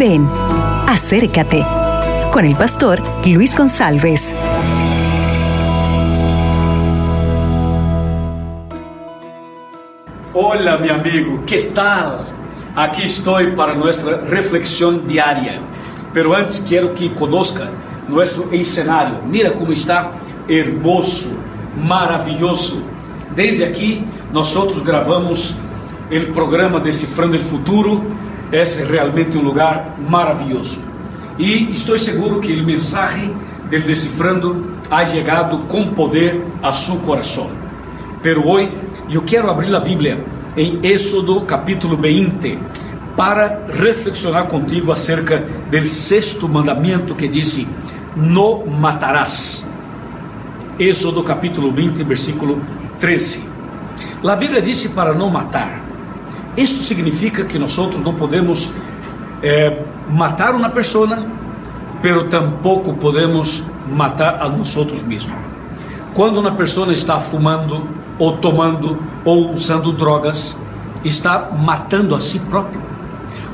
Ven, acércate con el pastor Luis González. Hola mi amigo, ¿qué tal? Aquí estoy para nuestra reflexión diaria. Pero antes quiero que conozca nuestro escenario. Mira cómo está hermoso, maravilloso. Desde aqui, nós gravamos o programa Decifrando o Futuro. É realmente um lugar maravilhoso. E estou seguro que o mensagem del Decifrando ha chegado com poder a seu coração. Pero hoje eu quero abrir a Bíblia em Êxodo capítulo 20 para reflexionar contigo acerca do sexto mandamento que disse: Não matarás. Êxodo capítulo 20, versículo 13. A Bíblia disse para não matar. Isto significa que nós não podemos é, matar uma pessoa, pero tampouco podemos matar a nós mesmos. Quando uma pessoa está fumando, ou tomando, ou usando drogas, está matando a si próprio.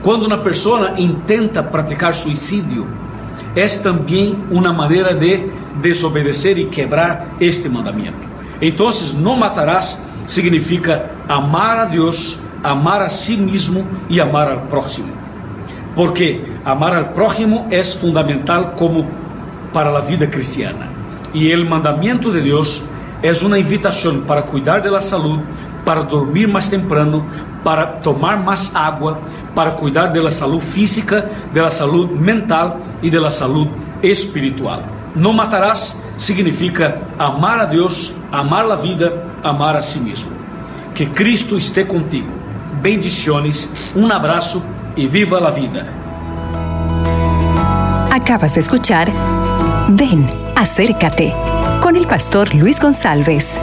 Quando uma pessoa intenta praticar suicídio, é também uma maneira de desobedecer e quebrar este mandamento. Então, não matarás significa amar a Deus, amar a si mesmo e amar ao próximo. Porque amar ao próximo é fundamental como para a vida cristiana. E o mandamento de Deus é uma invitação para cuidar da saúde, para dormir mais temprano, para tomar mais água, para cuidar da saúde física, da saúde mental e da saúde espiritual. Não matarás significa amar a Deus, amar a vida, amar a si mesmo. Que Cristo esteja contigo. Bendiciones, um abraço e viva a vida. Acabas de escuchar Ven, acércate con el pastor Luis González.